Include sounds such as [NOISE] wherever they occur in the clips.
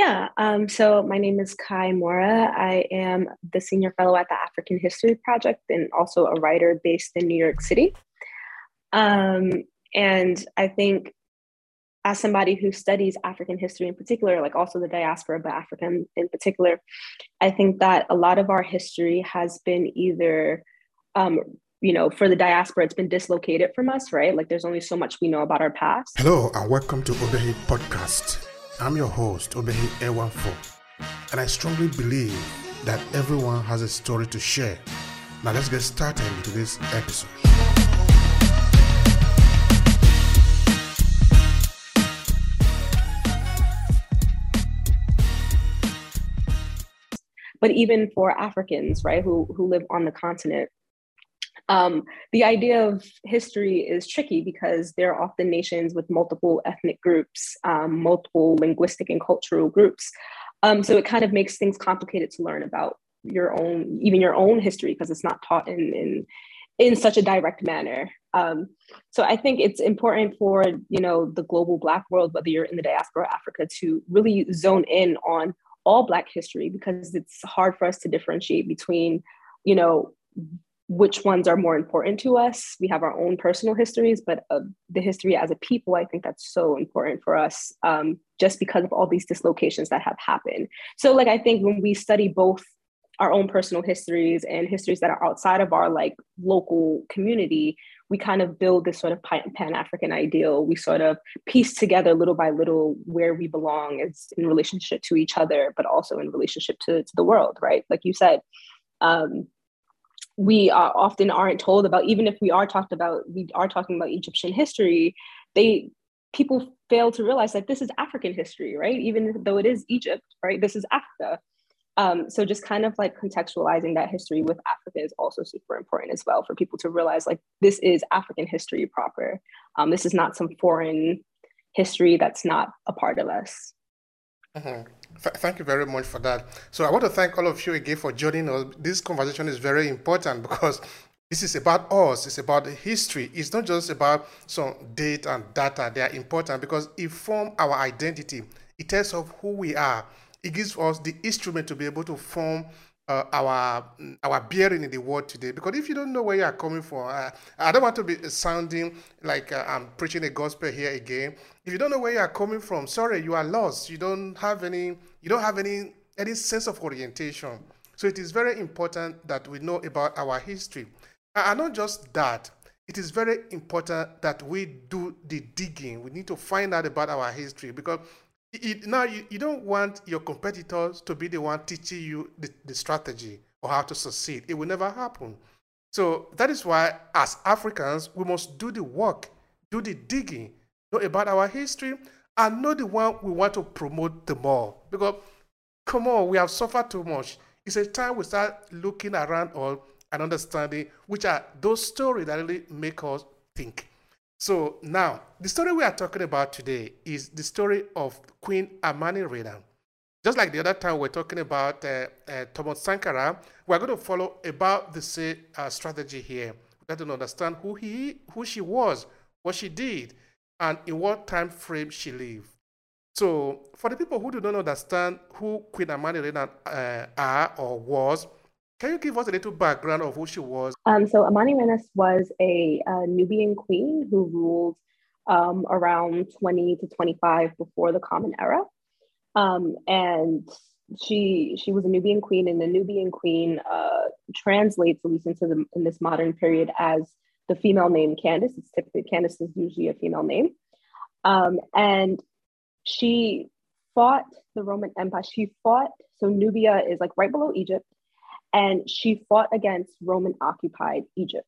Yeah, um, so my name is Kai Mora. I am the senior fellow at the African History Project and also a writer based in New York City. Um, and I think as somebody who studies African history in particular, like also the diaspora, but African in particular, I think that a lot of our history has been either, um, you know, for the diaspora, it's been dislocated from us, right? Like there's only so much we know about our past. Hello, and welcome to Obehi Podcast. I'm your host, Obehi Ewanfoh, and I strongly believe that everyone has a story to share. Now let's get started into this episode. but even for Africans, right, who, who live on the continent, um, the idea of history is tricky because there are often nations with multiple ethnic groups, um, multiple linguistic and cultural groups. Um, so it kind of makes things complicated to learn about your own, even your own history, because it's not taught in, in in such a direct manner. Um, so I think it's important for you know the global Black world, whether you're in the diaspora Africa, to really zone in on all Black history because it's hard for us to differentiate between, you know, which ones are more important to us. We have our own personal histories, but uh, the history as a people, I think that's so important for us um, just because of all these dislocations that have happened. So, like, I think when we study both our own personal histories and histories that are outside of our like local community, we kind of build this sort of pan African ideal. We sort of piece together little by little where we belong as in relationship to each other, but also in relationship to, to the world, right? Like you said, um, we are often aren't told about, even if we are talked about, we are talking about Egyptian history, they people fail to realize that this is African history, right? Even though it is Egypt, right? This is Africa. Um, so just kind of like contextualizing that history with Africa is also super important as well for people to realize like this is African history proper. Um, this is not some foreign history that's not a part of us. Mm-hmm. Th- thank you very much for that. So I want to thank all of you again for joining us. This conversation is very important because this is about us. It's about the history. It's not just about some date and data. They are important because it form our identity. It tells us who we are it gives us the instrument to be able to form uh, our our bearing in the world today. Because if you don't know where you are coming from, uh, I don't want to be sounding like uh, I'm preaching the gospel here again. If you don't know where you are coming from, sorry, you are lost. You don't have any you don't have any any sense of orientation. So it is very important that we know about our history. And not just that, it is very important that we do the digging. We need to find out about our history because now you, you don't want your competitors to be the one teaching you the, the strategy or how to succeed. It will never happen. So that is why, as Africans, we must do the work, do the digging, know about our history, and know the one we want to promote the more. Because, come on, we have suffered too much. It's a time we start looking around all and understanding which are those stories that really make us think. So now, the story we are talking about today is the story of Queen Amani Rena. Just like the other time we're talking about uh, uh, Thomas Sankara, we're going to follow about the same uh, strategy here. We to understand who he, who she was, what she did, and in what time frame she lived. So, for the people who do not understand who Queen Amani Rena uh, are or was, can you give us a little background of who she was? Um, so Amanirenas was a, a, Nubian queen who ruled um, around 20 to 25 before the Common Era. Um, and she she was a Nubian queen, and the Nubian queen uh, translates, at least into the in this modern period, as the female name Candace. It's typically Candace is usually a female name, um, and she fought the Roman Empire. She fought so Nubia is like right below Egypt, and she fought against Roman occupied Egypt.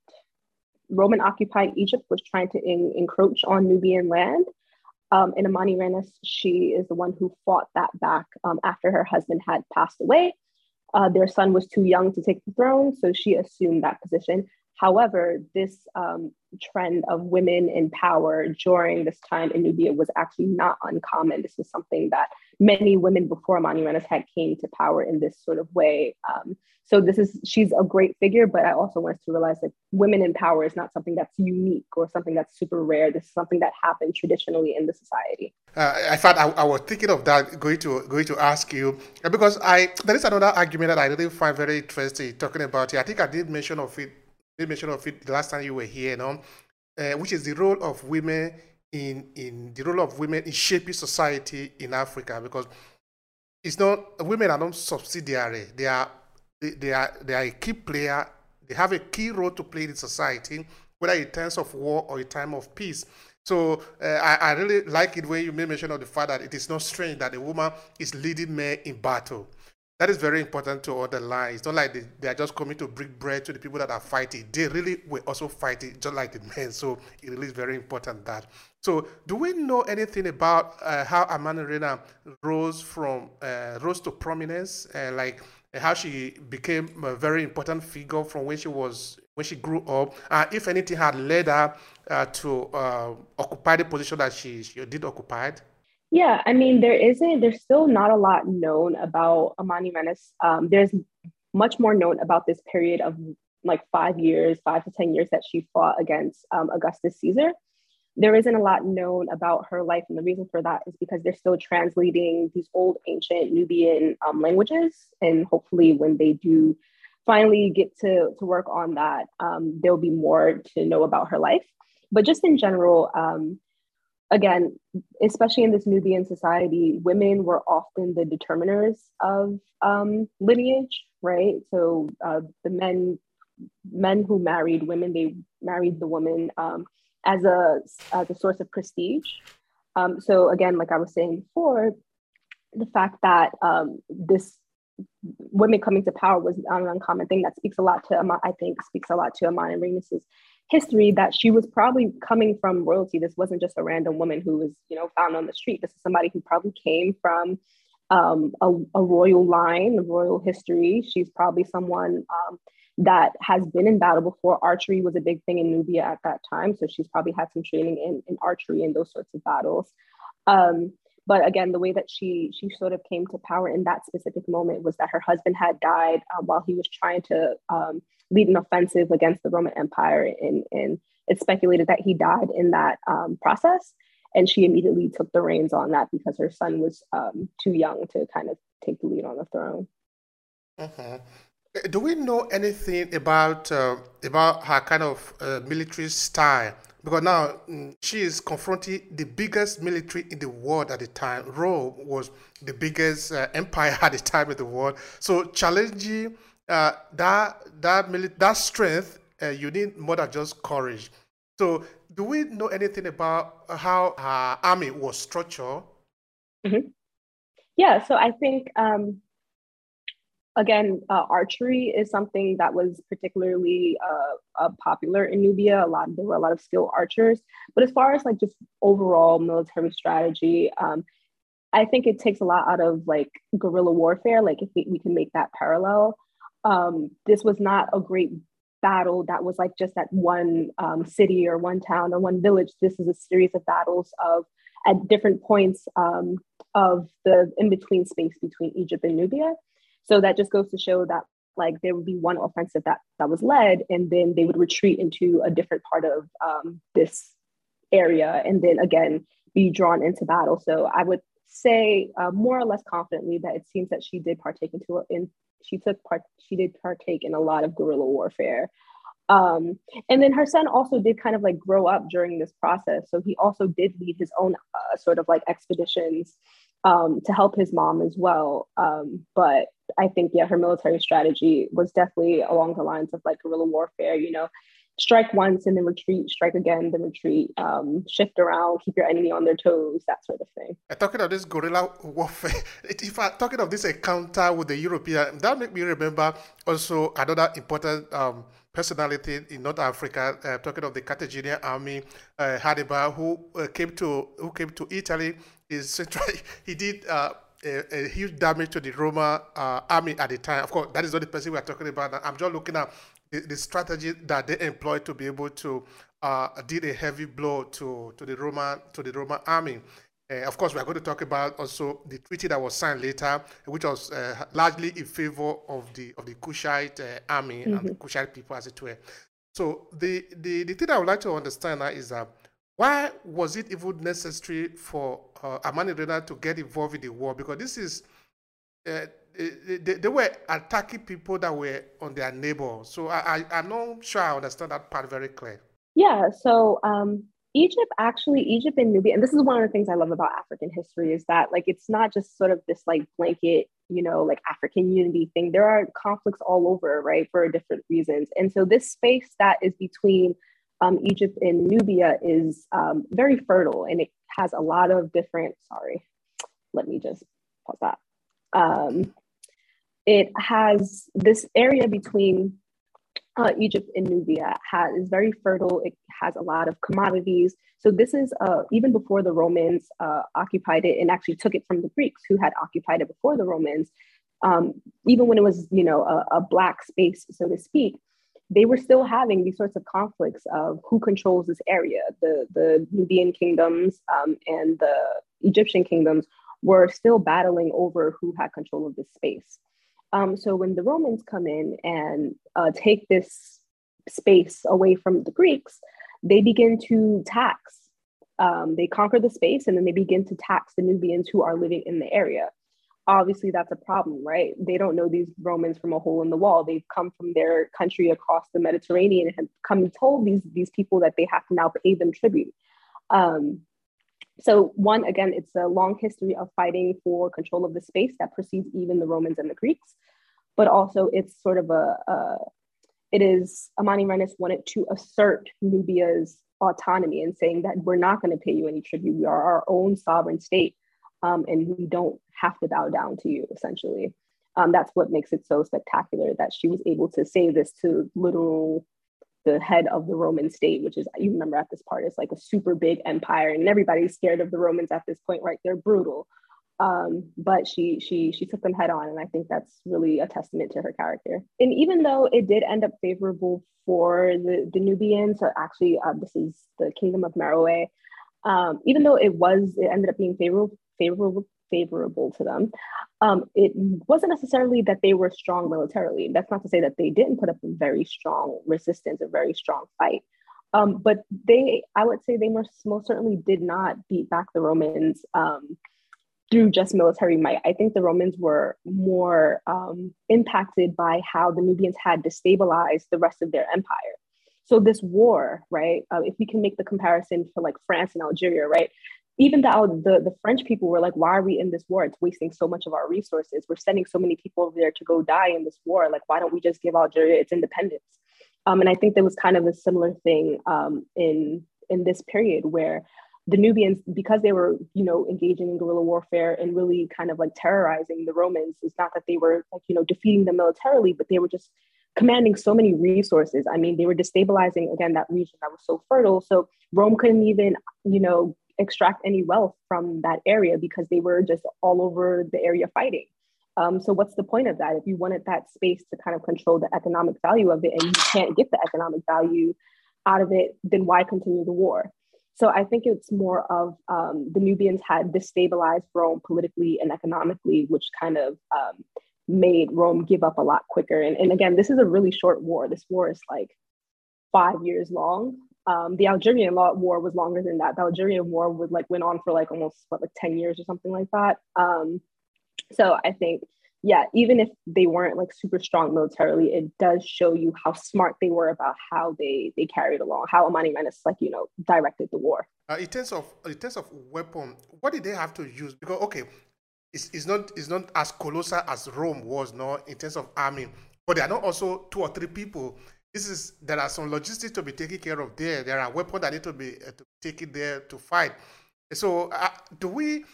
Roman occupied Egypt was trying to in, encroach on Nubian land. Um, and Amanirenas, she is the one who fought that back um, after her husband had passed away. Uh, their son was too young to take the throne, so she assumed that position. However, this um, trend of women in power during this time in Nubia was actually not uncommon. This was something that many women before Amanirenas had came to power in this sort of way. Um, so this is she's a great figure, but I also want us to realize that women in power is not something that's unique or something that's super rare. This is something that happened traditionally in the society. Uh, in fact, I, I, was thinking of that, going to going to ask you because I there is another argument that I really find very interesting talking about it. I think I did mention of it did mention of it the last time you were here, you know, uh, which is the role of women in in the role of women in shaping society in Africa because it's not women are not subsidiary. They are they, are they are a key player. They have a key role to play in society, whether in times of war or in time of peace. So uh, I, I really like it when you made mention of the fact that it is not strange that a woman is leading men in battle. That is very important to underline. It's not like they, they are just coming to bring bread to the people that are fighting. They really were also fighting just like the men. So it really is very important that. So do we know anything about uh, how Amani Rena rose from uh, rose to prominence? Uh, like how she became a very important figure from when she was when she grew up, uh, if anything had led her uh, to uh, occupy the position that she, she did occupy. Yeah, I mean, there isn't. There's still not a lot known about Amanirenas. Um, there's much more known about this period of like five years, five to ten years that she fought against um, Augustus Caesar there isn't a lot known about her life. And the reason for that is because they're still translating these old ancient Nubian um, languages. And hopefully, when they do finally get to, to work on that, um, there'll be more to know about her life. But just in general, um, again, especially in this Nubian society, women were often the determiners of um, lineage, right? So uh, the men men who married women, they married the woman um, as a as a source of prestige. Um, so again, like I was saying before, the fact that um, this women coming to power was an uncommon thing that speaks a lot to I think speaks a lot to Amanirenas's history that she was probably coming from royalty. This wasn't just a random woman who was you know found on the street. This is somebody who probably came from um, a, a, royal line, a royal history. She's probably someone um, that has been in battle before. Archery was a big thing in Nubia at that time. So she's probably had some training in, in archery and those sorts of battles. Um, but again, the way that she she sort of came to power in that specific moment was that her husband had died uh, while he was trying to um, lead an offensive against the Roman Empire, and, and it's speculated that he died in that um, process. And she immediately took the reins on that because her son was um, too young to kind of take the lead on the throne. Uh-huh. Do we know anything about uh, about her kind of uh, military style? Because now mm, she is confronting the biggest military in the world at the time. Rome was the biggest uh, empire [LAUGHS] at the time in the world. So challenging uh, that that that strength, uh, you need more than just courage. So, do we know anything about how her army was structured? Mm-hmm. Yeah. So I think. Um again, uh, archery is something that was particularly uh, uh, popular in Nubia. A lot there were a lot of skilled archers. But as far as like just overall military strategy, um, I think it takes a lot out of like guerrilla warfare. Like if we, we can make that parallel, um, this was not a great battle that was like just at one um, city or one town or one village. This is a series of battles of at different points um, of the in between space between Egypt and Nubia. So that just goes to show that like there would be one offensive that that was led, and then they would retreat into a different part of um, this area, and then again be drawn into battle. So I would say uh, more or less confidently that it seems that she did partake into in she took part she did partake in a lot of guerrilla warfare. Um, and then her son also did kind of like grow up during this process. So he also did lead his own uh, sort of like expeditions um, to help his mom as well. Um, but I think, yeah, her military strategy was definitely along the lines of like guerrilla warfare, you know, strike once and then retreat, strike again, then retreat, um, shift around, keep your enemy on their toes, that sort of thing. Uh, talking of this guerrilla warfare, [LAUGHS] if I'm talking of this encounter with the European, that make me remember also another important um, personality in North Africa, uh, talking of the Carthaginian army, uh, Hannibal, who uh, came to who came to Italy. Is [LAUGHS] he did uh, a, a, huge damage to the Roman uh, army at the time. Of course, that is not the person we are talking about. I'm just looking at the, the strategy that they employed to be able to uh, did a heavy blow to, to the Roman to the Roman army. Uh, of course, we are going to talk about also the treaty that was signed later, which was uh, largely in favor of the of the Kushite uh, army mm-hmm. and the mm-hmm. Kushite people, as it were. So the, the the thing I would like to understand now is that why was it even necessary for uh, Amani Reina to get involved in the war? Because this is uh, they, they, were attacking people that were on their neighbor. So I, I I'm not sure I understand that part very clear. Yeah. So um, Egypt actually, Egypt and Nubia, and this is one of the things I love about African history is that like it's not just sort of this like blanket, you know, like African unity thing. There are conflicts all over, right, for different reasons. And so this space that is between um, Egypt and Nubia is um, very fertile and it has a lot of different, sorry, let me just pause that. Um, it has this area between uh, Egypt and Nubia has, is very fertile. It has a lot of commodities. So this is uh, even before the Romans uh, occupied it and actually took it from the Greeks who had occupied it before the Romans. Um, even when it was, you know, a, a, black space, so to speak, they were still having these sorts of conflicts of who controls this area. The the Nubian kingdoms um, and the Egyptian kingdoms were still battling over who had control of this space. Um, so when the Romans come in and uh, take this space away from the Greeks, they begin to tax. Um, they conquer the space and then they begin to tax the Nubians who are living in the area. Obviously, that's a problem, right? They don't know these Romans from a hole in the wall. They've come from their country across the Mediterranean and have come and told these, these people that they have to now pay them tribute. Um, so one, again, it's a long history of fighting for control of the space that precedes even the Romans and the Greeks, but also it's sort of a, a it is Amanirenas wanted to assert Nubia's autonomy and saying that we're not going to pay you any tribute. We are our own sovereign state, um, and we don't have to bow down to you. Essentially, um, that's what makes it so spectacular that she was able to say this to literal the head of the Roman state, which is you remember at this part, it's like a super big empire, and everybody's scared of the Romans at this point, right? They're brutal. Um, but she she she took them head on, and I think that's really a testament to her character. And even though it did end up favorable for the, the Nubians, so actually uh, this is the kingdom of Meroe. Um, even though it was, it ended up being favorable favorable favorable to them. Um, it wasn't necessarily that they were strong militarily. That's not to say that they didn't put up a very strong resistance, a very strong fight. Um, but they, I would say, they most, most certainly did not beat back the Romans um, through just military might. I think the Romans were more um, impacted by how the Nubians had destabilized the rest of their empire. So this war, right? Uh, if we can make the comparison for like France and Algeria, right? Even the, the the French people were like, why are we in this war? It's wasting so much of our resources. We're sending so many people over there to go die in this war. Like, why don't we just give Algeria its independence? Um, and I think there was kind of a similar thing um, in in this period where the Nubians, because they were, you know, engaging in guerrilla warfare and really kind of like terrorizing the Romans, it's not that they were like, you know, defeating them militarily, but they were just commanding so many resources. I mean, they were destabilizing again that region that was so fertile. So Rome couldn't even, you know, extract any wealth from that area because they were just all over the area fighting. Um, so what's the point of that? If you wanted that space to kind of control the economic value of it and you can't get the economic value out of it, then why continue the war? So I think it's more of um, the Nubians had destabilized Rome politically and economically, which kind of um, made Rome give up a lot quicker. And, and again, this is a really short war. This war is like five years long. Um, the Algerian war was longer than that. The Algerian war would like went on for like almost what like 10 years or something like that. Um, so I think, yeah, even if they weren't like super strong militarily, it does show you how smart they were about how they they carried along, how Amanirenas like, you know, directed the war. Uh, in terms of in terms of weapon, what did they have to use? Because okay, it's, it's not it's not as colossal as Rome was, no, in terms of army, but they are not also two or three people this is there are some logistics to be taken care of there. There are weapons that need to be, uh, to be taken there to fight. So uh, do we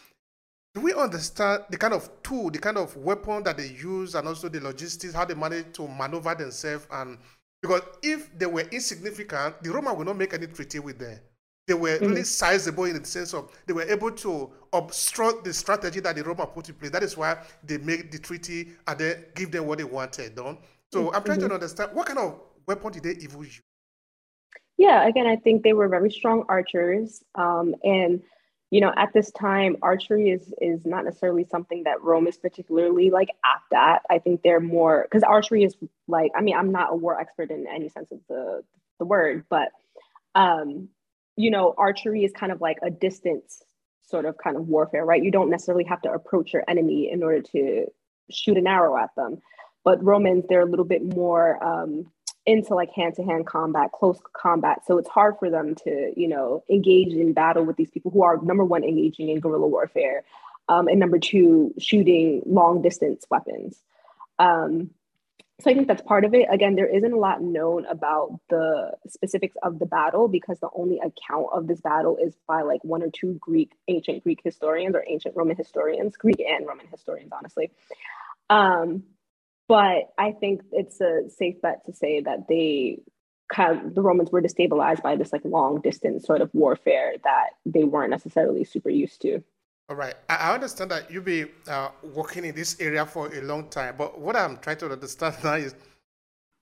do we understand the kind of tool, the kind of weapon that they use, and also the logistics, how they manage to maneuver themselves? And because if they were insignificant, the Roman will not make any treaty with them. They were mm-hmm. really sizable in the sense of they were able to obstruct the strategy that the Roman put in place. That is why they make the treaty and then give them what they wanted done. So mm-hmm. I'm trying to mm-hmm. understand what kind of weapon did they even use? Yeah, again, I think they were very strong archers. Um, and you know, at this time, archery is is not necessarily something that Rome is particularly like apt at. I think they're more because archery is like, I mean, I'm not a war expert in any sense of the the word, but um, you know, archery is kind of like a distance sort of kind of warfare, right? You don't necessarily have to approach your enemy in order to shoot an arrow at them. But Romans, they're a little bit more um, into like hand-to-hand combat, close combat. So it's hard for them to, you know, engage in battle with these people who are number one engaging in guerrilla warfare, um, and number two shooting long distance weapons. Um, so I think that's part of it. Again, there isn't a lot known about the specifics of the battle because the only account of this battle is by like one or two Greek, ancient Greek historians or ancient Roman historians, Greek and Roman historians, honestly. Um, but I think it's a safe bet to say that they kind of, the Romans were destabilized by this like long distance sort of warfare that they weren't necessarily super used to. All right. I understand that you've been uh, working in this area for a long time, but what I'm trying to understand [LAUGHS] now is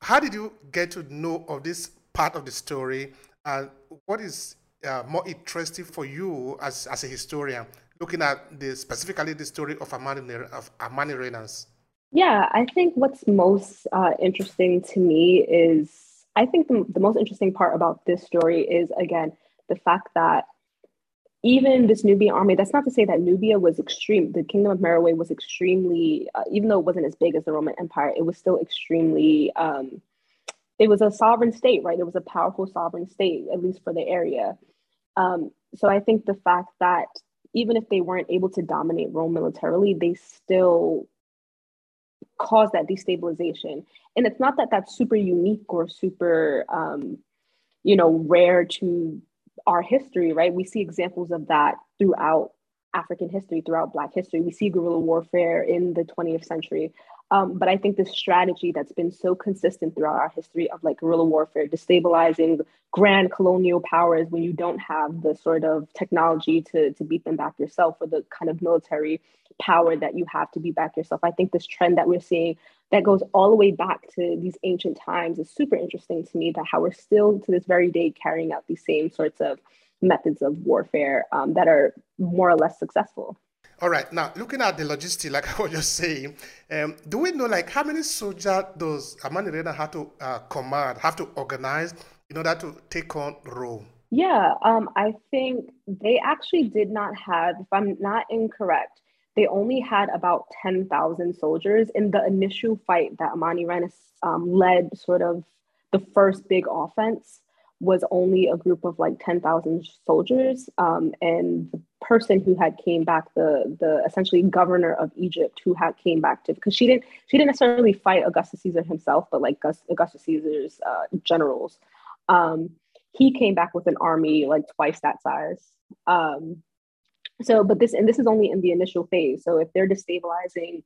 how did you get to know of this part of the story and what is uh, more interesting for you as, as a historian, looking at the specifically the story of Amani, of Amani Reynans? Yeah, I think what's most uh, interesting to me is I think the, the most interesting part about this story is again the fact that even this Nubian army, that's not to say that Nubia was extreme. The kingdom of Meroe was extremely, uh, even though it wasn't as big as the Roman Empire, it was still extremely, um, it was a sovereign state, right? It was a powerful sovereign state, at least for the area. Um, so I think the fact that even if they weren't able to dominate Rome militarily, they still caused that destabilization. And it's not that that's super unique or super, um, you know, rare to our history, right? We see examples of that throughout African history, throughout Black history. We see guerrilla warfare in the 20th century. Um, but I think the strategy that's been so consistent throughout our history of like guerrilla warfare, destabilizing grand colonial powers when you don't have the sort of technology to, to beat them back yourself or the kind of military power that you have to beat back yourself. I think this trend that we're seeing that goes all the way back to these ancient times is super interesting to me that how we're still to this very day carrying out these same sorts of methods of warfare um, that are more or less successful. All right. Now, looking at the logistics, like [LAUGHS] I was just saying, um, do we know like how many soldiers does Amani Reina have to uh, command, have to organize in order to take on Rome? Yeah, um, I think they actually did not have, if I'm not incorrect, they only had about 10,000 soldiers in the initial fight that Amanirenas um, led sort of the first big offense was only a group of like 10,000 soldiers. Um, and the person who had came back, the, the essentially governor of Egypt who had came back to, because she didn't, she didn't necessarily fight Augustus Caesar himself, but like Augustus Caesar's uh, generals. Um, he came back with an army like twice that size. Um, so, but this, and this is only in the initial phase. So if they're destabilizing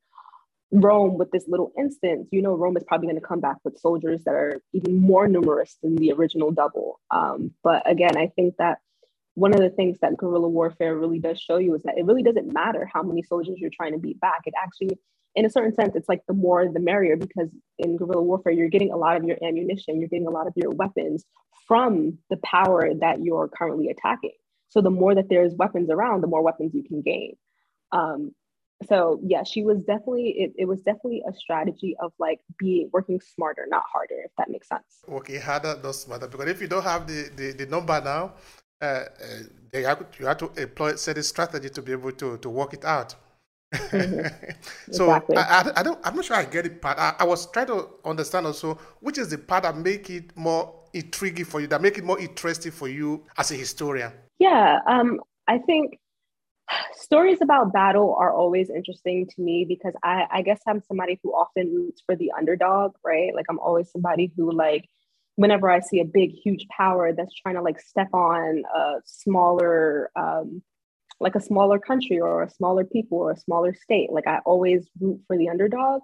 Rome with this little instance, you know, Rome is probably going to come back with soldiers that are even more numerous than the original double. Um, but again, I think that one of the things that guerrilla warfare really does show you is that it really doesn't matter how many soldiers you're trying to beat back. It actually, in a certain sense, it's like the more the merrier because in guerrilla warfare, you're getting a lot of your ammunition, you're getting a lot of your weapons from the power that you're currently attacking. So the more that there's weapons around, the more weapons you can gain. Um, so yeah, she was definitely it, it was definitely a strategy of like being working smarter, not harder, if that makes sense. Working harder, not smarter. Because if you don't have the, the, the number now, uh, uh, they have, you have to employ certain strategy to be able to, to work it out. Mm-hmm. [LAUGHS] so exactly. I, I, I, don't I'm not sure I get it part. I, I was trying to understand also which is the part that make it more intriguing for you, that make it more interesting for you as a historian. Yeah, um, I think stories about battle are always interesting to me because I, I guess I'm somebody who often roots for the underdog, right? Like I'm always somebody who like whenever I see a big, huge power that's trying to like step on a smaller, um, like a smaller country or a smaller people or a smaller state, like I always root for the underdog.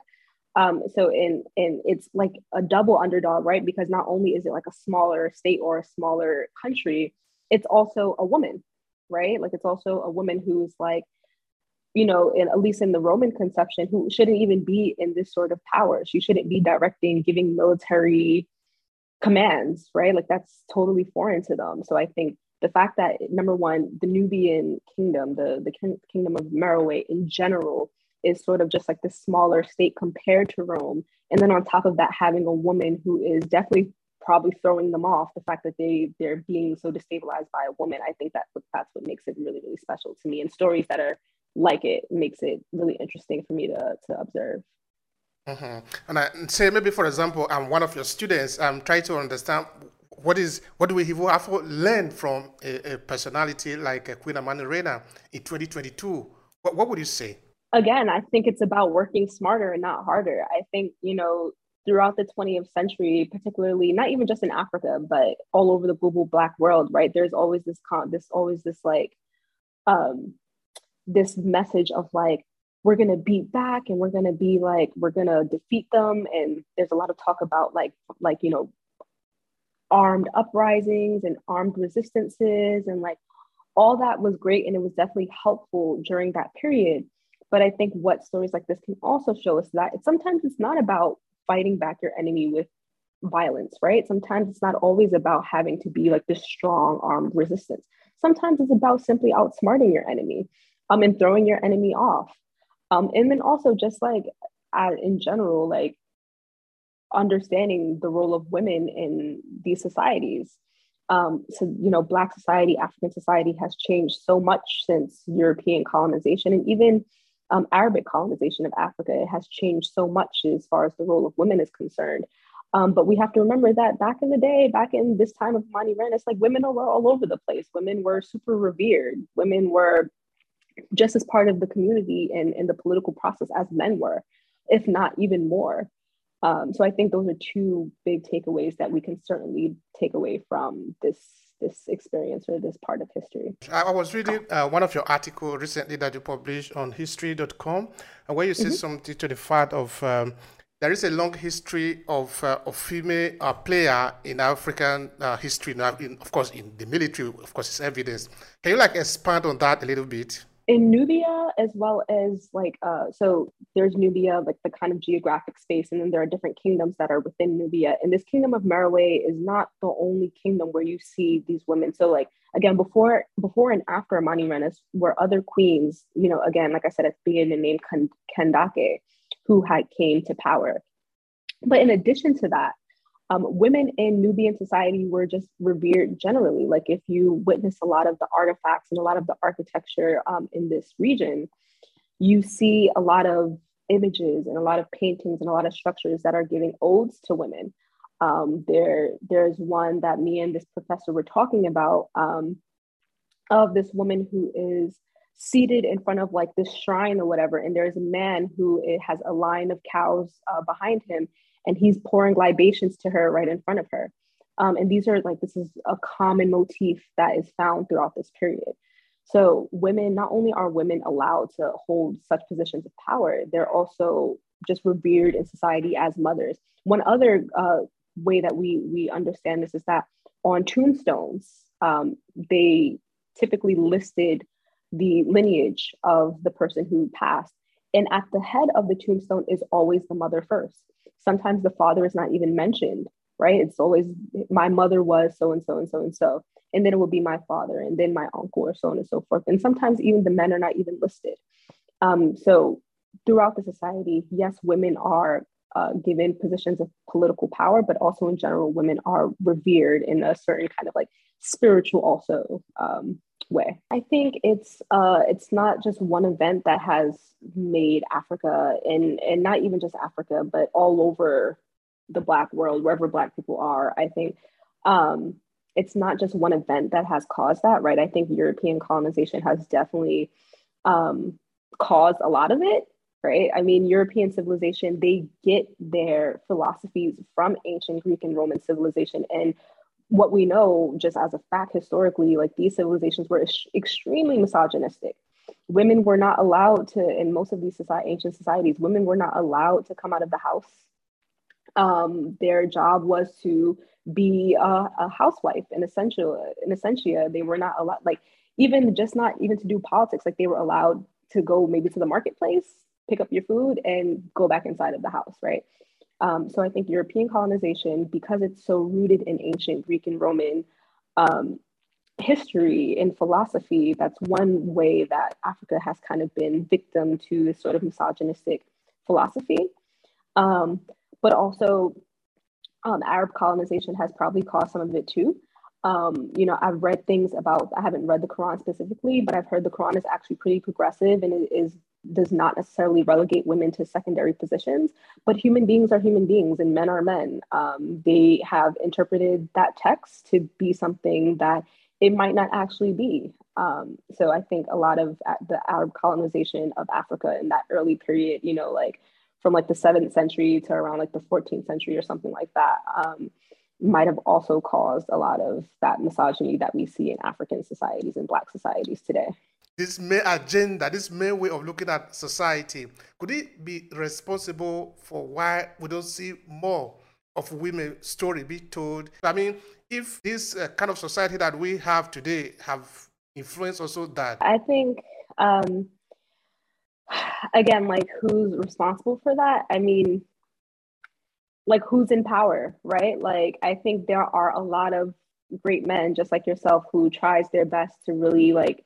Um, so in in it's like a double underdog, right? Because not only is it like a smaller state or a smaller country, it's also a woman, right? Like it's also a woman who's like, you know, in, at least in the Roman conception, who shouldn't even be in this sort of power. She shouldn't be directing, giving military commands, right? Like that's totally foreign to them. So I think the fact that number one, the Nubian kingdom, the the kingdom of Meroe in general, is sort of just like the smaller state compared to Rome, and then on top of that, having a woman who is definitely probably throwing them off the fact that they they're being so destabilized by a woman i think that that's what makes it really really special to me and stories that are like it makes it really interesting for me to to observe mm-hmm. and i say maybe for example i'm one of your students i'm trying to understand what is what do we have to learn from a, a personality like uh, Queen Amani Reina in 2022? What, what would you say? Again, I think it's about working smarter and not harder. I think you know throughout the 20th century, particularly not even just in Africa, but all over the global Black world, right? There's always this con, this always this like, um, this message of like we're gonna beat back and we're gonna be like we're gonna defeat them, and there's a lot of talk about like like you know armed uprisings and armed resistances and like all that was great and it was definitely helpful during that period. But i think what stories like this can also show us that sometimes it's not about fighting back your enemy with violence right? Sometimes it's not always about having to be like this strong armed resistance. Sometimes it's about simply outsmarting your enemy um, and throwing your enemy off um, and then also just like in general like understanding the role of women in these societies. Um, so, you know, Black society, African society has changed so much since European colonization and even um, Arabic colonization of Africa. It has changed so much as far as the role of women is concerned. Um, but we have to remember that back in the day, back in this time of Amani Ren, it's like women were all over the place. Women were super revered. Women were just as part of the community and, and the political process as men were, if not even more. Um, so I think those are two big takeaways that we can certainly take away from this this experience or this part of history. I was reading uh, one of your articles recently that you published on history.com, and where you say mm-hmm. something to the fact of um, there is a long history of, uh, of female uh, player in African uh, history. Now, in, of course, in the military, of course, it's evidence. Can you like expand on that a little bit? In Nubia, as well as like, uh, so there's Nubia, like the kind of geographic space, and then there are different kingdoms that are within Nubia. And this kingdom of Meroe is not the only kingdom where you see these women. So, like, again, before before and after Amanirenas were other queens, you know, again, like I said at the named Kendake, who had came to power. But in addition to that, um, women in Nubian society were just revered generally. Like if you witness a lot of the artifacts and a lot of the architecture um, in this region, you see a lot of images and a lot of paintings and a lot of structures that are giving odes to women. Um, there, there's one that me and this professor were talking about um, of this woman who is seated in front of like this shrine or whatever, and there's a man who has a line of cows uh, behind him, and he's pouring libations to her right in front of her. Um, and these are like, this is a common motif that is found throughout this period. So, women, not only are women allowed to hold such positions of power, they're also just revered in society as mothers. One other uh, way that we, we understand this is that on tombstones, um, they typically listed the lineage of the person who passed. And at the head of the tombstone is always the mother first sometimes the father is not even mentioned, right? It's always my mother was so and so and so and so. And then it will be my father and then my uncle or so on and so forth. And sometimes even the men are not even listed. Um, so throughout the society, yes, women are uh, given positions of political power, but also in general, women are revered in a certain kind of like spiritual also um, way. I think it's uh, it's not just one event that has made Africa and and not even just Africa, but all over the Black world, wherever Black people are. I think um, it's not just one event that has caused that, right? I think European colonization has definitely um, caused a lot of it, right? I mean, European civilization, they get their philosophies from ancient Greek and Roman civilization. And what we know just as a fact historically like these civilizations were ex- extremely misogynistic. Women were not allowed to in most of these society, ancient societies women were not allowed to come out of the house. Um, their job was to be a, a housewife in essential in essentia they were not allowed like even just not even to do politics like they were allowed to go maybe to the marketplace pick up your food and go back inside of the house right Um, so I think European colonization, because it's so rooted in ancient Greek and Roman um, history and philosophy, that's one way that Africa has kind of been victim to this sort of misogynistic philosophy. Um, but also, um, Arab colonization has probably caused some of it too. Um, you know, I've read things about, I haven't read the Quran specifically, but I've heard the Quran is actually pretty progressive and it is does not necessarily relegate women to secondary positions, but human beings are human beings and men are men. Um, they have interpreted that text to be something that it might not actually be. Um, so I think a lot of the Arab colonization of Africa in that early period, you know, like from like the seventh century to around like the 14th century or something like that, um, might have also caused a lot of that misogyny that we see in African societies and Black societies today this male agenda, this male way of looking at society, could it be responsible for why we don't see more of women story be told? I mean, if this uh, kind of society that we have today have influenced also that? I think, um, again, like who's responsible for that? I mean, like who's in power, right? Like, I think there are a lot of great men just like yourself who tries their best to really like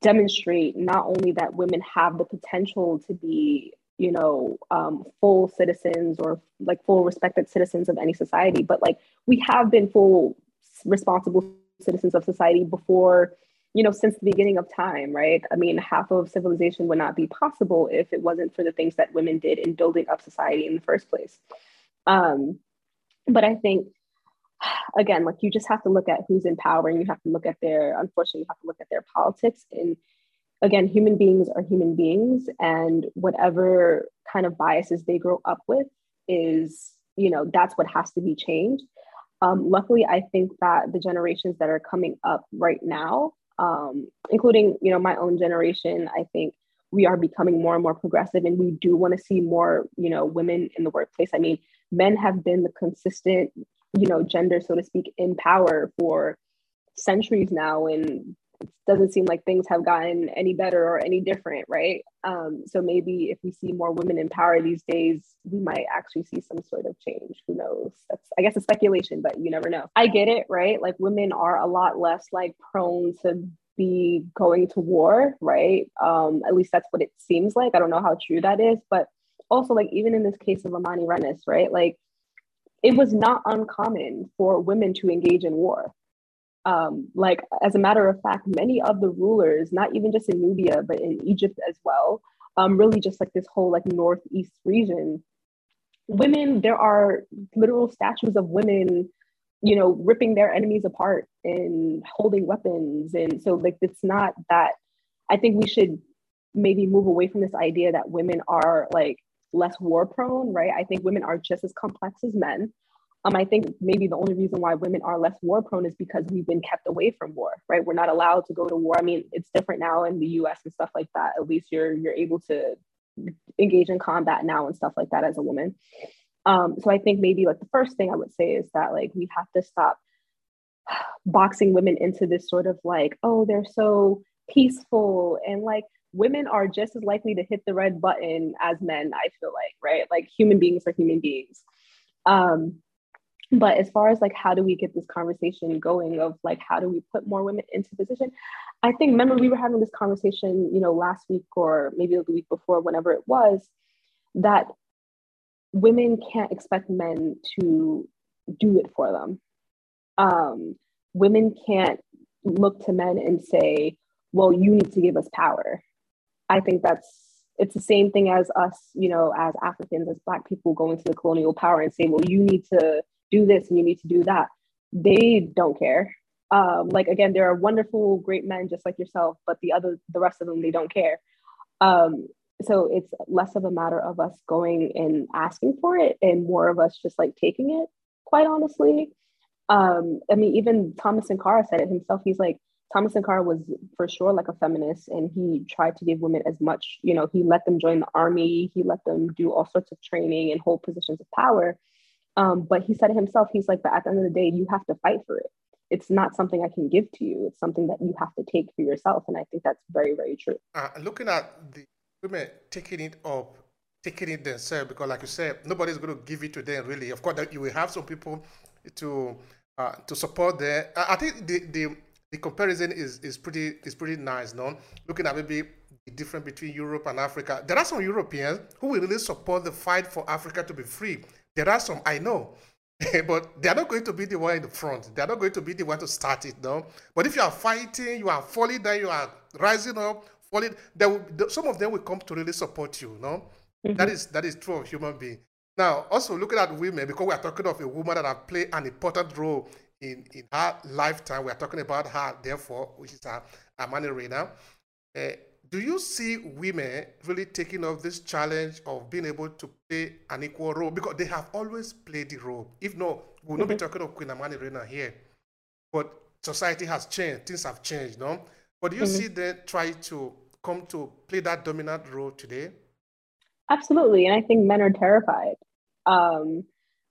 demonstrate not only that women have the potential to be you know um, full citizens or like full respected citizens of any society but like we have been full responsible citizens of society before you know since the beginning of time right? I mean half of civilization would not be possible if it wasn't for the things that women did in building up society in the first place. Um, but i think again, like you just have to look at who's in power and you have to look at their, unfortunately, you have to look at their politics. And again, human beings are human beings, and whatever kind of biases they grow up with is, you know, that's what has to be changed. Um, luckily, I think that the generations that are coming up right now, um, including, you know, my own generation, I think we are becoming more and more progressive and we do want to see more you know women in the workplace i mean men have been the consistent you know gender so to speak in power for centuries now and it doesn't seem like things have gotten any better or any different right? Um, so maybe if we see more women in power these days we might actually see some sort of change. Who knows? That's i guess a speculation but you never know. I get it right? Like women are a lot less like prone to be going to war right? Um, at least that's what it seems like. I don't know how true that is but also like even in this case of Amanirenas right? Like it was not uncommon for women to engage in war. Um, like, as a matter of fact, many of the rulers, not even just in Nubia, but in Egypt as well, um, really just like this whole like Northeast region, women, there are literal statues of women, you know, ripping their enemies apart and holding weapons. And so, like, it's not that I think we should maybe move away from this idea that women are like less war prone, right? I think women are just as complex as men. Um, I think maybe the only reason why women are less war prone is because we've been kept away from war, right? We're not allowed to go to war. I mean, it's different now in the U.S. and stuff like that. At least you're you're able to engage in combat now and stuff like that as a woman. Um, so I think maybe like the first thing I would say is that like we have to stop [SIGHS] boxing women into this sort of like, oh, they're so peaceful and like women are just as likely to hit the red button as men, I feel like, right? Like human beings are human beings. Um, but as far as like how do we get this conversation going of like how do we put more women into position i think remember we were having this conversation you know last week or maybe the week before whenever it was that women can't expect men to do it for them um, women can't look to men and say well you need to give us power I think that's it's the same thing as us, you know, as Africans, as Black people going to the colonial power and saying, well, you need to do this and you need to do that. They don't care. Um, like again, there are wonderful, great men just like yourself, but the other, the rest of them, they don't care. Um, so it's less of a matter of us going and asking for it and more of us just like taking it, quite honestly. Um, I mean, even Thomas Sankara said it himself. He's like, Thomas Sankara was for sure like a feminist and he tried to give women as much, you know, he let them join the army, he let them do all sorts of training and hold positions of power. Um, but he said himself, he's like, but at the end of the day, you have to fight for it. It's not something I can give to you. It's something that you have to take for yourself. And I think that's very, very true. Uh, looking at the women taking it up taking it themselves because, like you said, nobody's going to give it to them really. Of course, you will have some people to uh, to support them. I think the, the the comparison is is pretty is pretty nice. No, looking at maybe the difference between Europe and Africa. There are some Europeans who will really support the fight for Africa to be free. There are some I know. [LAUGHS] but they are not going to be the one in the front. They are not going to be the one to start it, no. But if you are fighting, you are falling down, you are rising up, falling. There will, some of them will come to really support you, no. Mm-hmm. That is that is true of human being. Now, also looking at women, because we are talking of a woman that have played an important role in, in her lifetime. We are talking about her, therefore, which is a Amanirenas. Uh, do you see women really taking up this challenge of being able to play an equal role? Because they have always played the role. If not, we'll mm-hmm. not be mm-hmm. talking of Queen Amanirenas here. But society has changed, things have changed, no? But do you mm-hmm. see them try to come to play that dominant role today? Absolutely. And I think men are terrified. Um,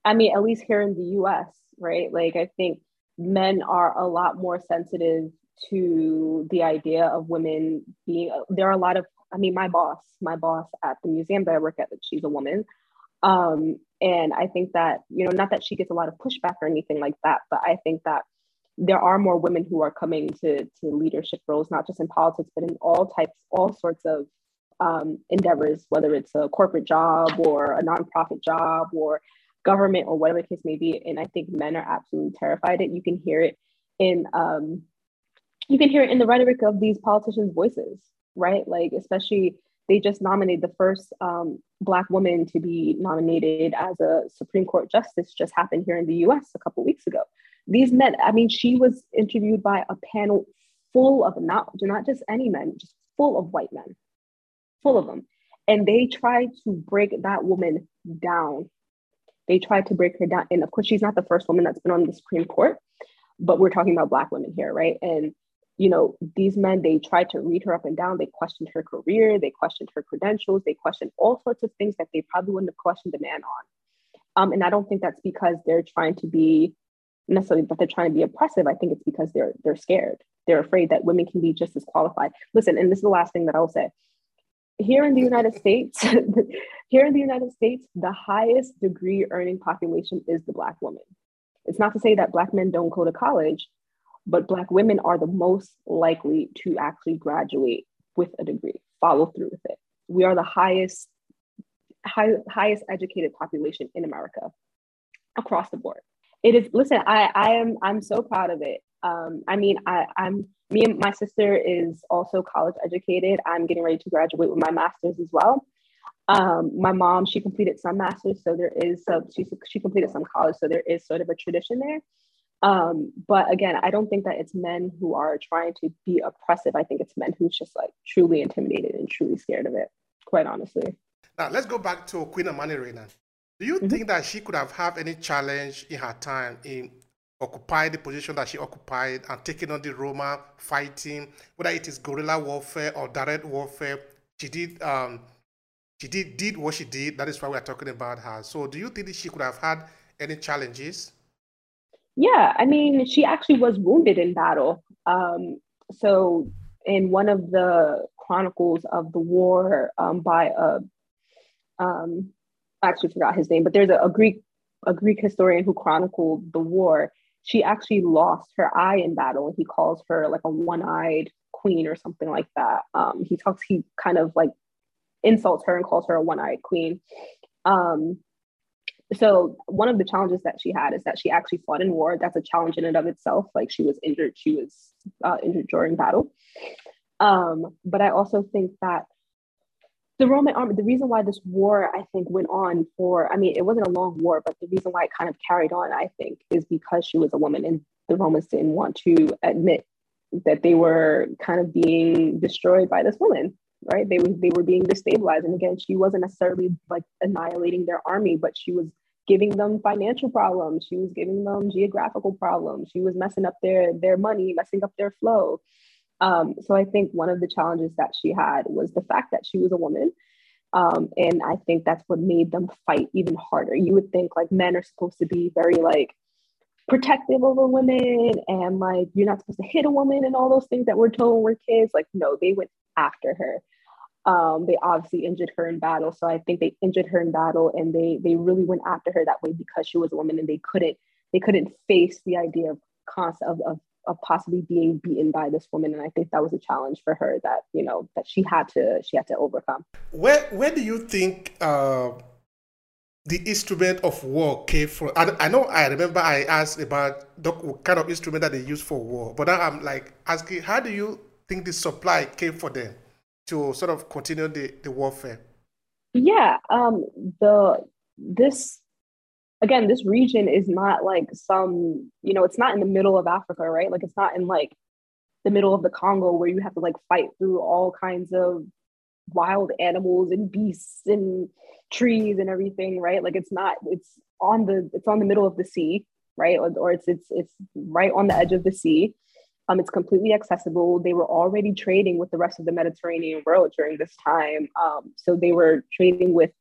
I mean, at least here in the US, right? Like, I think men are a lot more sensitive to the idea of women being, there are a lot of, I mean, my boss, my boss at the museum that I work at, she's a woman. Um, and I think that, you know, not that she gets a lot of pushback or anything like that, but I think that there are more women who are coming to, to leadership roles, not just in politics, but in all types, all sorts of um, endeavors, whether it's a corporate job or a nonprofit job or government or whatever the case may be. And I think men are absolutely terrified. It you can hear it in um, you can hear it in the rhetoric of these politicians' voices, right? Like especially they just nominated the first um, black woman to be nominated as a Supreme Court justice. Just happened here in the U.S. a couple weeks ago. These men, I mean, she was interviewed by a panel full of not not just any men, just full of white men full of them. And they tried to break that woman down. They tried to break her down. And of course, she's not the first woman that's been on the Supreme Court, but we're talking about Black women here, right? And, you know, these men, they tried to read her up and down. They questioned her career, they questioned her credentials, they questioned all sorts of things that they probably wouldn't have questioned a man on. Um, and I don't think that's because they're trying to be necessarily that they're trying to be oppressive. I think it's because they're they're scared. They're afraid that women can be just as qualified. Listen, and this is the last thing that I'll say here in the United States, [LAUGHS] here in the United States, the highest degree earning population is the Black woman. It's not to say that Black men don't go to college, but Black women are the most likely to actually graduate with a degree, follow through with it. We are the highest, high, highest educated population in America across the board. It is, listen, I, I am, I'm so proud of it. Um, I mean, I, I'm me and my sister is also college educated. I'm getting ready to graduate with my master's as well. Um, my mom, she completed some masters, so there is some, she, she completed some college, so there is sort of a tradition there. Um, but again, I don't think that it's men who are trying to be oppressive. I think it's men who's just like truly intimidated and truly scared of it, quite honestly. Now let's go back to Queen Amanirenas. Do you mm-hmm. think that she could have had any challenge in her time in occupy the position that she occupied and taking on the Roma fighting, whether it is guerrilla warfare or direct warfare. She did um, she did did what she did. That is why we are talking about her. So do you think she could have had any challenges? Yeah, I mean, she actually was wounded in battle. Um, so in one of the chronicles of the war um, by a um, I actually forgot his name, but there's a, a Greek a Greek historian who chronicled the war she actually lost her eye in battle. He calls her like a one-eyed queen or something like that. Um, he talks, he kind of like insults her and calls her a one-eyed queen. Um, so one of the challenges that she had is that she actually fought in war. That's a challenge in and of itself. Like she was injured, she was uh, injured during battle. Um, but I also think that the Roman army, the reason why this war, I think, went on for, I mean, it wasn't a long war, but the reason why it kind of carried on, I think, is because she was a woman and the Romans didn't want to admit that they were kind of being destroyed by this woman, right? They, they were being destabilized. And again, she wasn't necessarily like annihilating their army, but she was giving them financial problems. She was giving them geographical problems. She was messing up their, their money, messing up their flow. Um, so I think one of the challenges that she had was the fact that she was a woman. Um, and I think that's what made them fight even harder. You would think like men are supposed to be very like protective over women and like you're not supposed to hit a woman and all those things that we're told when we're kids. Like, no, they went after her. Um, they obviously injured her in battle, so I think they injured her in battle, and they they really went after her that way because she was a woman, and they couldn't they couldn't face the idea of cost of, of of possibly being beaten by this woman and i think that was a challenge for her that you know that she had to she had to overcome. Where where do you think uh the instrument of war came from? I, I know i remember i asked about the kind of instrument that they use for war but now i'm like asking how do you think the supply came for them to sort of continue the, the warfare? Yeah um the this again, this region is not like some, you know, it's not in the middle of Africa, right? Like it's not in like the middle of the Congo where you have to like fight through all kinds of wild animals and beasts and trees and everything, right? Like it's not, it's on the it's on the middle of the sea, right? Or, or it's it's it's right on the edge of the sea. Um, it's completely accessible. They were already trading with the rest of the Mediterranean world during this time. Um, so they were trading with,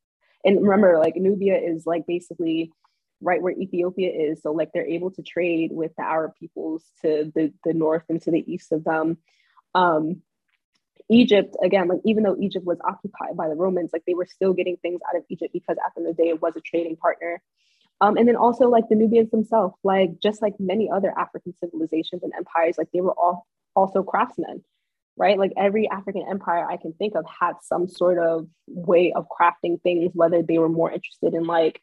and remember, like Nubia is like basically right where Ethiopia is. So like they're able to trade with the Arab peoples to the, the north and to the east of them. Um, Egypt, again, like even though Egypt was occupied by the Romans, like they were still getting things out of Egypt because at the end of the day, it was a trading partner. Um, and then also like the Nubians themselves, like just like many other African civilizations and empires, like they were all also craftsmen, right? Like every African empire I can think of had some sort of way of crafting things, whether they were more interested in like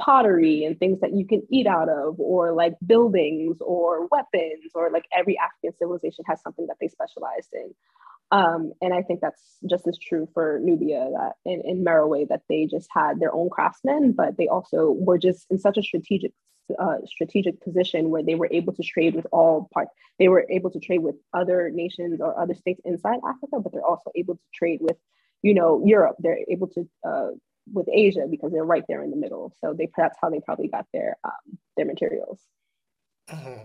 pottery and things that you can eat out of, or like buildings or weapons, or like every African civilization has something that they specialized in. Um, and I think that's just as true for Nubia that in, in Meroe that they just had their own craftsmen, but they also were just in such a strategic uh, strategic position where they were able to trade with all parts. They were able to trade with other nations or other states inside Africa, but they're also able to trade with, you know, Europe. They're able to uh, with Asia because they're right there in the middle. So they that's how they probably got their um, their materials. Mm-hmm.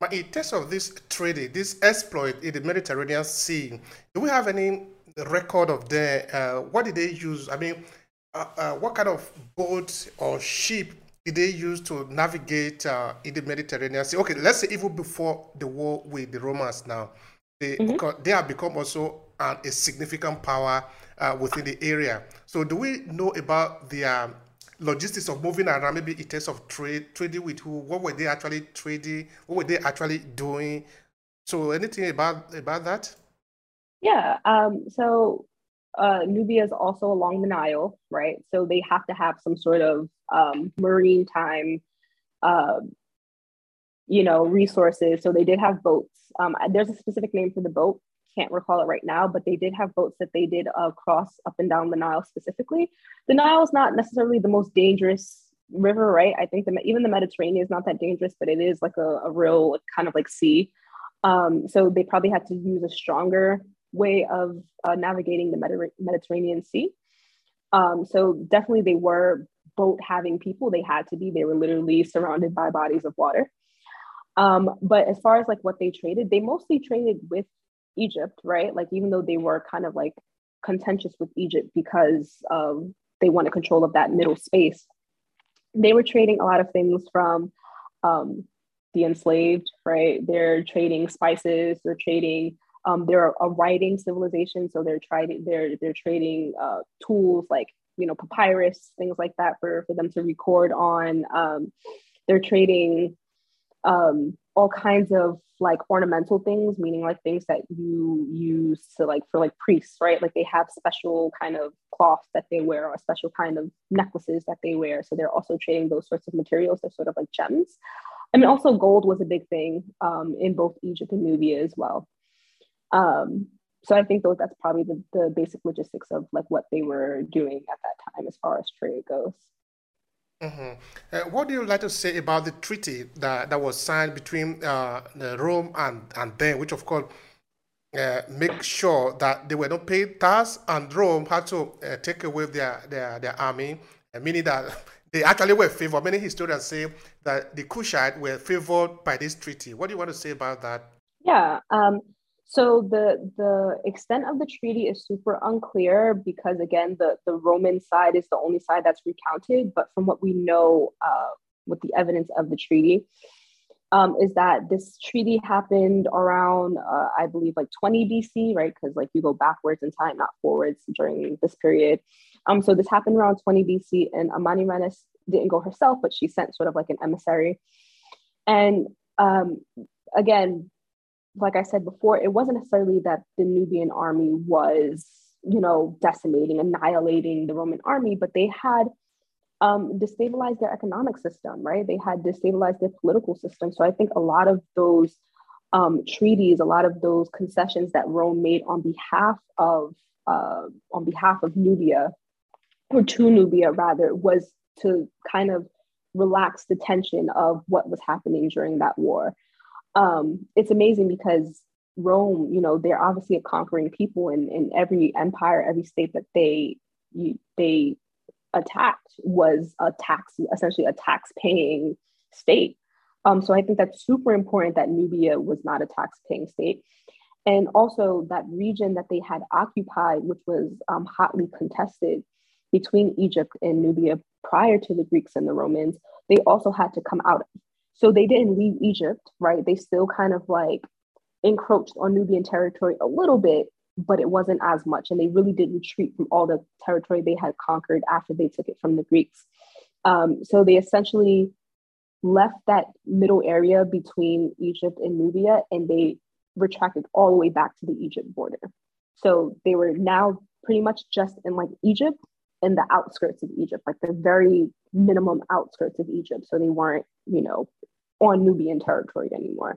But in terms of this trading, this exploit in the Mediterranean Sea, do we have any record of that? Uh, what did they use? I mean, uh, uh, what kind of boats or ship did they use to navigate uh, in the Mediterranean Sea? Okay, let's say even before the war with the Romans now, they, mm-hmm. they have become also a significant power uh, within the area. So, do we know about the um, logistics of moving around? Maybe in terms of trade, trading with who? What were they actually trading? What were they actually doing? So, anything about about that? Yeah. Um, so, uh, Nubia is also along the Nile, right? So they have to have some sort of um, marine time, uh, you know, resources. So they did have boats. Um, there's a specific name for the boat can't recall it right now, but they did have boats that they did uh, cross up and down the Nile specifically. The Nile is not necessarily the most dangerous river, right? I think the, even the Mediterranean is not that dangerous, but it is like a, a real kind of like sea. Um, so they probably had to use a stronger way of uh, navigating the Mediter- Mediterranean Sea. Um, so definitely they were boat having people. They had to be. They were literally surrounded by bodies of water. Um, but as far as like what they traded, they mostly traded with Egypt, right? Like even though they were kind of like contentious with Egypt because um, they wanted control of that middle space, they were trading a lot of things from um, the enslaved, right? They're trading spices, they're trading. Um, they're a writing civilization, so they're trading. They're they're trading uh, tools like you know papyrus, things like that for for them to record on. Um, they're trading um, all kinds of like ornamental things, meaning like things that you use to like for like priests, right? Like they have special kind of cloths that they wear or special kind of necklaces that they wear. So they're also trading those sorts of materials. They're sort of like gems. I mean, also gold was a big thing um, in both Egypt and Nubia as well. Um, so I think that's probably the, the basic logistics of like what they were doing at that time as far as trade goes. Mm-hmm. Uh, what do you like to say about the treaty that, that was signed between uh, Rome and, and them, which of course uh, make sure that they were not paid tax, and Rome had to uh, take away their, their, their army, uh, meaning that [LAUGHS] they actually were favored. Many historians say that the Kushite were favored by this treaty. What do you want to say about that? Yeah, um, so the the extent of the treaty is super unclear because again, the the Roman side is the only side that's recounted. But from what we know, uh, with the evidence of the treaty, um, is that this treaty happened around, uh, I believe, like 20 BC, right? Because like you go backwards in time, not forwards during this period. Um, so this happened around 20 BC, and Amanirenas didn't go herself, but she sent sort of like an emissary. And um, again, like I said before, it wasn't necessarily that the Nubian army was, you know, decimating, annihilating the Roman army, but they had um, destabilized their economic system, right? They had destabilized their political system. So I think a lot of those um, treaties, a lot of those concessions that Rome made on behalf of uh, on behalf of Nubia, or to Nubia rather, was to kind of relax the tension of what was happening during that war. Um, it's amazing because Rome, you know, they're obviously a conquering people, and in every empire, every state that they you, they attacked was a tax, essentially a tax paying state. Um, so I think that's super important that Nubia was not a tax paying state. And also that region that they had occupied, which was um, hotly contested between Egypt and Nubia prior to the Greeks and the Romans, they also had to come out. So they didn't leave Egypt, right? They still kind of like encroached on Nubian territory a little bit, but it wasn't as much. And they really did retreat from all the territory they had conquered after they took it from the Greeks. Um, so they essentially left that middle area between Egypt and Nubia and they retracted all the way back to the Egypt border. So they were now pretty much just in like Egypt and the outskirts of Egypt, like the very minimum outskirts of Egypt. So they weren't, you know, on Nubian territory anymore.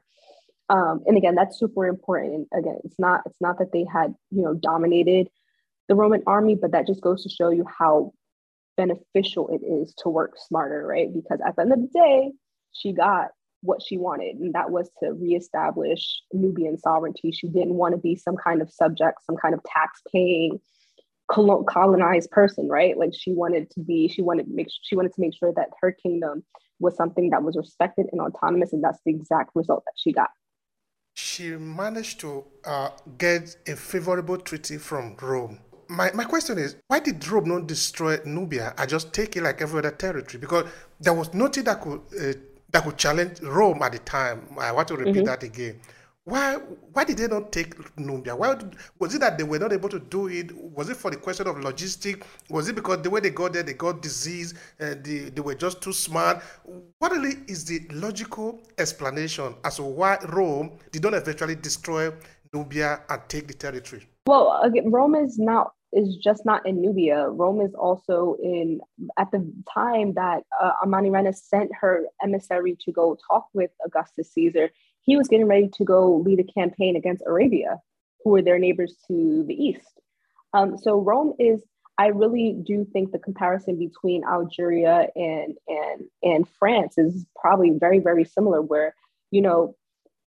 Um, and again, that's super important. And again, it's not it's not that they had you know dominated the Roman army, but that just goes to show you how beneficial it is to work smarter, right? Because at the end of the day, she got what she wanted, and that was to reestablish Nubian sovereignty. She didn't want to be some kind of subject, some kind of tax-paying, colonized person, right? Like she wanted to be, she wanted to make, she wanted to make sure that her kingdom was something that was respected and autonomous, and that's the exact result that she got she managed to uh, get a favorable treaty from Rome. My, my question is, why did Rome not destroy Nubia and just take it like every other territory? Because there was nothing that could uh, that could challenge Rome at the time. I want to repeat mm-hmm. that again. Why why did they not take Nubia? Why was it that they were not able to do it? Was it for the question of logistic? Was it because the way they got there, they got disease, and they, they were just too smart? What really is the logical explanation as to why Rome did not eventually destroy Nubia and take the territory? Well, again, Rome is not is just not in Nubia. Rome is also in at the time that uh, Amanirenas sent her emissary to go talk with Augustus Caesar he was getting ready to go lead a campaign against Arabia, who were their neighbors to the east. Um, so Rome is, I really do think the comparison between Algeria and and and France is probably very very similar. Where you know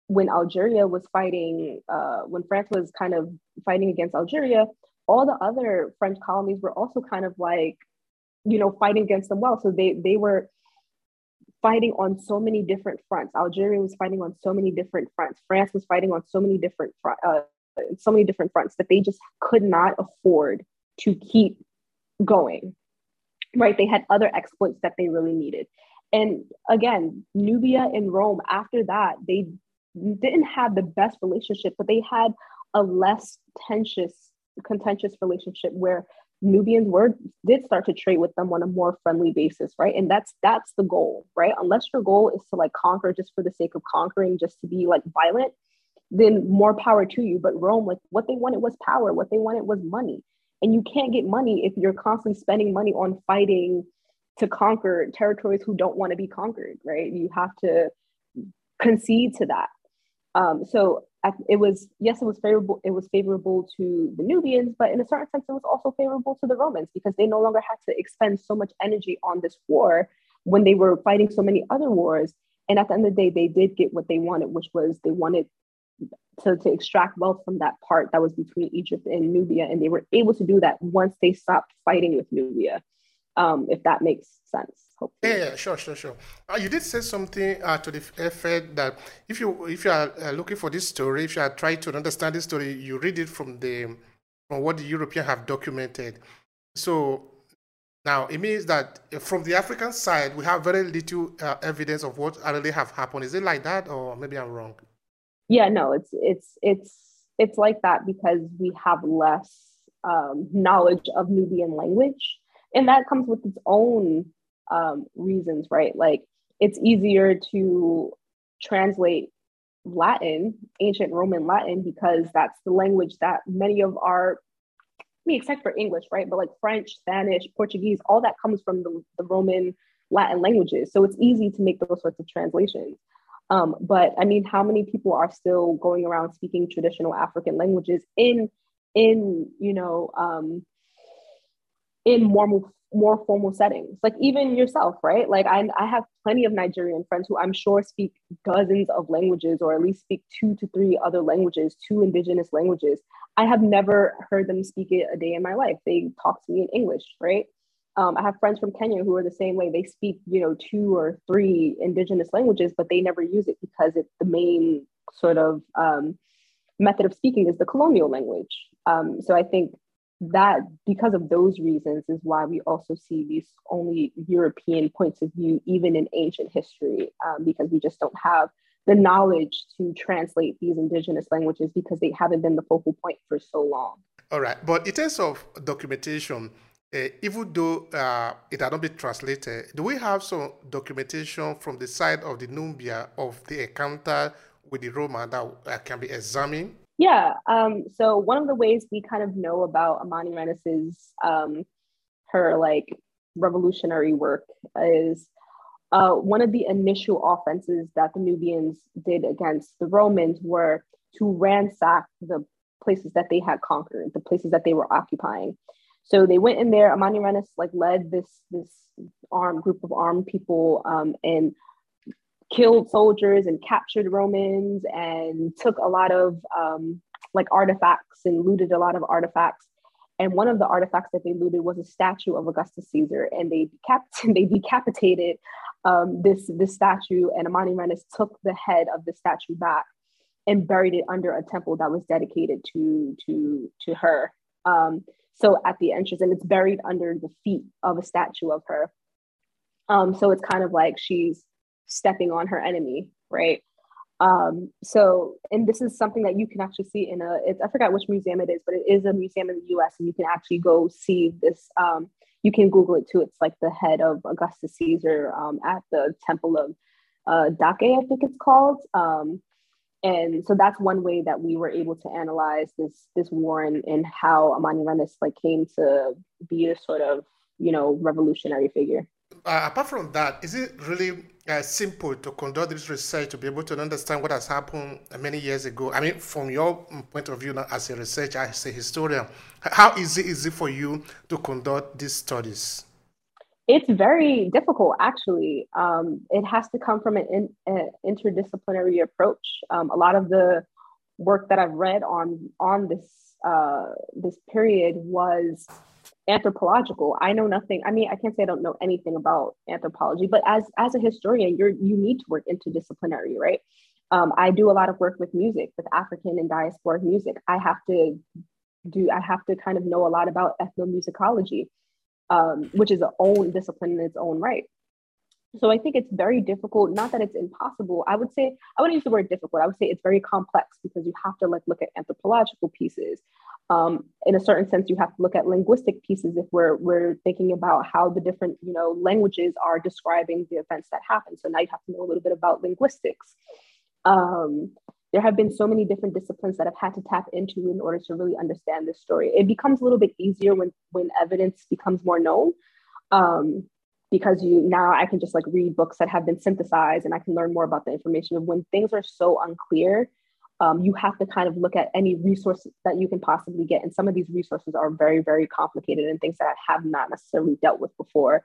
when Algeria was fighting, uh, when France was kind of fighting against Algeria, all the other French colonies were also kind of like, you know, fighting against them well. So they they were fighting on so many different fronts. Algeria was fighting on so many different fronts. France was fighting on so many different front, uh, so many different fronts that they just could not afford to keep going. Right? They had other exploits that they really needed. And again, Nubia and Rome, after that, they didn't have the best relationship, but they had a less tensious, contentious relationship where Nubians were did start to trade with them on a more friendly basis, right? And that's that's the goal, right? Unless your goal is to like conquer just for the sake of conquering, just to be like violent, then more power to you. But Rome, like what they wanted was power, what they wanted was money. And you can't get money if you're constantly spending money on fighting to conquer territories who don't want to be conquered, right? You have to concede to that. Um, so it was yes, it was favorable. It was favorable to the Nubians, but in a certain sense, it was also favorable to the Romans because they no longer had to expend so much energy on this war when they were fighting so many other wars. And at the end of the day, they did get what they wanted, which was they wanted to, to extract wealth from that part that was between Egypt and Nubia, and they were able to do that once they stopped fighting with Nubia. Um, if that makes sense. Yeah, yeah, sure, sure, sure. Uh, you did say something uh, to the effect that if you if you are uh, looking for this story, if you are trying to understand this story, you read it from the from what the Europeans have documented. So Now, it means that from the African side, we have very little uh, evidence of what really have happened. Is it like that, or maybe I'm wrong? Yeah, no, it's it's it's it's like that because we have less um, knowledge of Nubian language, and that comes with its own um, reasons, right? Like it's easier to translate Latin, ancient Roman Latin, because that's the language that many of our I mean, except for English, right? But like French, Spanish, Portuguese, all that comes from the, the Roman Latin languages. So it's easy to make those sorts of translations. Um, but I mean, how many people are still going around speaking traditional African languages in in you know um, in more more formal settings? Like even yourself, right? Like I I have plenty of Nigerian friends who I'm sure speak dozens of languages, or at least speak two to three other languages, two indigenous languages. I have never heard them speak it a day in my life. They talk to me in English, right? Um, I have friends from Kenya who are the same way. They speak, you know, two or three indigenous languages, but they never use it because it's the main sort of um, method of speaking is the colonial language. Um, so I think that because of those reasons is why we also see these only European points of view, even in ancient history, um, because we just don't have the knowledge to translate these indigenous languages because they haven't been the focal point for so long. All right, but in terms of documentation, uh, even though uh, it had not been translated, do we have some documentation from the side of the Nubia of the encounter with the Roma that uh, can be examined? Yeah. Um, so one of the ways we kind of know about Amanirenas's um, her like revolutionary work is uh, one of the initial offenses that the Nubians did against the Romans were to ransack the places that they had conquered, the places that they were occupying. So they went in there. Amanirenas like led this this armed group of armed people um, and killed soldiers and captured Romans and took a lot of um, like artifacts and looted a lot of artifacts. And one of the artifacts that they looted was a statue of Augustus Caesar, and they decap- [LAUGHS] they decapitated um, this this statue, and Amanirenas took the head of the statue back and buried it under a temple that was dedicated to to to her. Um, so at the entrance, and it's buried under the feet of a statue of her. Um, so it's kind of like she's stepping on her enemy, right? Um, so, and this is something that you can actually see in a, I forgot which museum it is, but it is a museum in the US, and you can actually go see this um, you can Google it too. It's like the head of Augustus Caesar um, at the Temple of uh, Dake, I think it's called. Um, and so that's one way that we were able to analyze this this war and, and how Amanirenas like came to be a sort of you know revolutionary figure. Uh, apart from that, is it really uh, simple to conduct this research to be able to understand what has happened many years ago? I mean, from your point of view as a researcher, as a historian, how easy is it for you to conduct these studies? It's very difficult, actually. Um, it has to come from an in, interdisciplinary approach. Um, a lot of the work that I've read on on this uh, this period was anthropological i know nothing i mean i can't say i don't know anything about anthropology but as as a historian you're you need to work interdisciplinary right um, i do a lot of work with music with african and diasporic music i have to do i have to kind of know a lot about ethnomusicology um, which is a own discipline in its own right so I think it's very difficult, not that it's impossible. I would say, I wouldn't use the word difficult. I would say it's very complex because you have to like look at anthropological pieces. Um, in a certain sense, you have to look at linguistic pieces if we're we're thinking about how the different you know languages are describing the events that happen. So now you have to know a little bit about linguistics. Um, there have been so many different disciplines that I've had to tap into in order to really understand this story. It becomes a little bit easier when when evidence becomes more known. Um, because you now I can just like read books that have been synthesized and I can learn more about the information. When things are so unclear, um, you have to kind of look at any resources that you can possibly get. And some of these resources are very, very complicated and things that I have not necessarily dealt with before.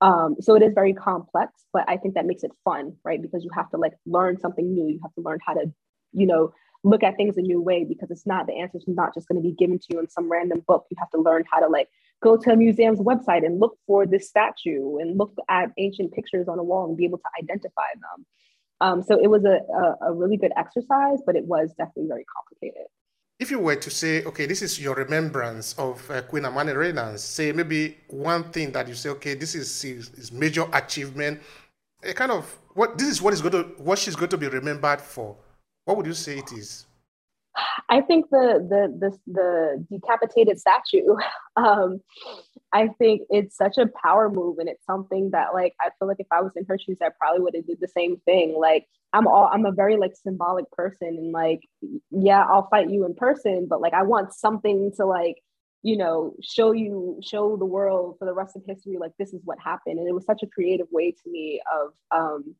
Um, so it is very complex, but I think that makes it fun, right? Because you have to like learn something new. You have to learn how to, you know, look at things a new way because it's not the answer is not just going to be given to you in some random book. You have to learn how to like go to a museum's website and look for this statue and look at ancient pictures on a wall and be able to identify them. Um, so it was a, a, a, really good exercise, but it was definitely very complicated. if you were to say, okay, this is your remembrance of uh, Queen Amanirenas, say maybe one thing that you say, okay, this is his, his, major achievement, a kind of what this is what is going to what she's going to be remembered for. What would you say it is? I think the the the, the decapitated statue. [LAUGHS] Um, I think it's such a power move, and it's something that like I feel like if I was in her shoes, I probably would have did the same thing. Like I'm all I'm a very like symbolic person, and like yeah, I'll fight you in person, but like I want something to like you know show you show the world for the rest of history like this is what happened, and it was such a creative way to me of um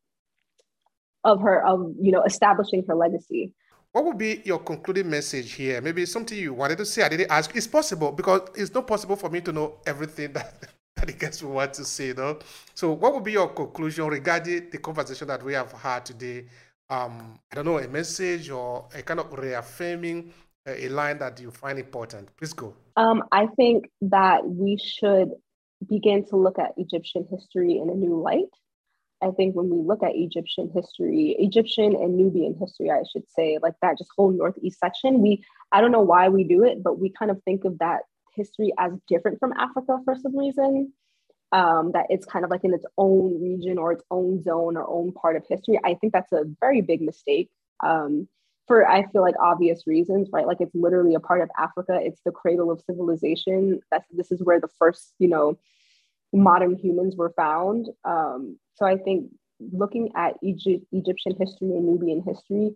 of her of you know establishing her legacy. What would be your concluding message here? Maybe something you wanted to say. I didn't ask. It's possible because it's not possible for me to know everything that, [LAUGHS] that the guests will want to say, though. So, what would be your conclusion regarding the conversation that we have had today? Um, I don't know, a message or a kind of reaffirming uh, a line that you find important. Please go. Um, I think that we should begin to look at Egyptian history in a new light. I think when we look at Egyptian history, Egyptian and Nubian history, I should say, like that just whole northeast section, we I don't know why we do it, but we kind of think of that history as different from Africa for some reason. Um, that it's kind of like in its own region or its own zone or own part of history. I think that's a very big mistake. Um, for I feel like obvious reasons, right? Like it's literally a part of Africa. It's the cradle of civilization. That's this is where the first, you know, modern humans were found. Um, so I think looking at Egypt, Egyptian history and Nubian history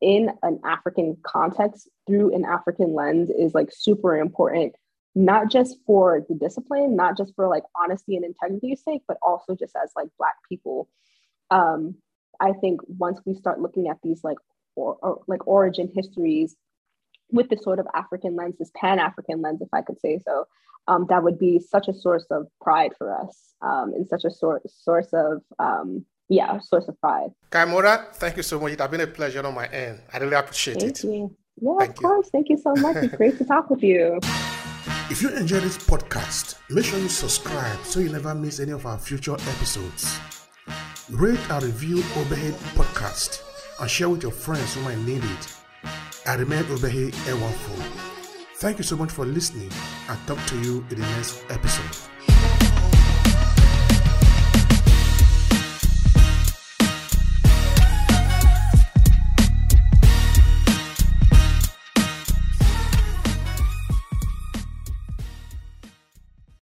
in an African context through an African lens is like super important, not just for the discipline, not just for like honesty and integrity's sake, but also just as like Black people. Um, I think once we start looking at these like or, or like origin histories with this sort of African lens, this Pan African lens, if I could say so, um, that would be such a source of pride for us um, and such a sor- source of um, yeah source of pride. Kaimora thank you so much. It has been a pleasure on my end. I really appreciate thank it. you. Yeah thank of course. Thank you so much. It's great to talk with you. [LAUGHS] If you enjoy this podcast make sure you subscribe so you never miss any of our future episodes. Rate and review Obehi podcast and share with your friends who might need it i remain Obehi Ewanfoh Thank you so much for listening and talk to you in the next episode.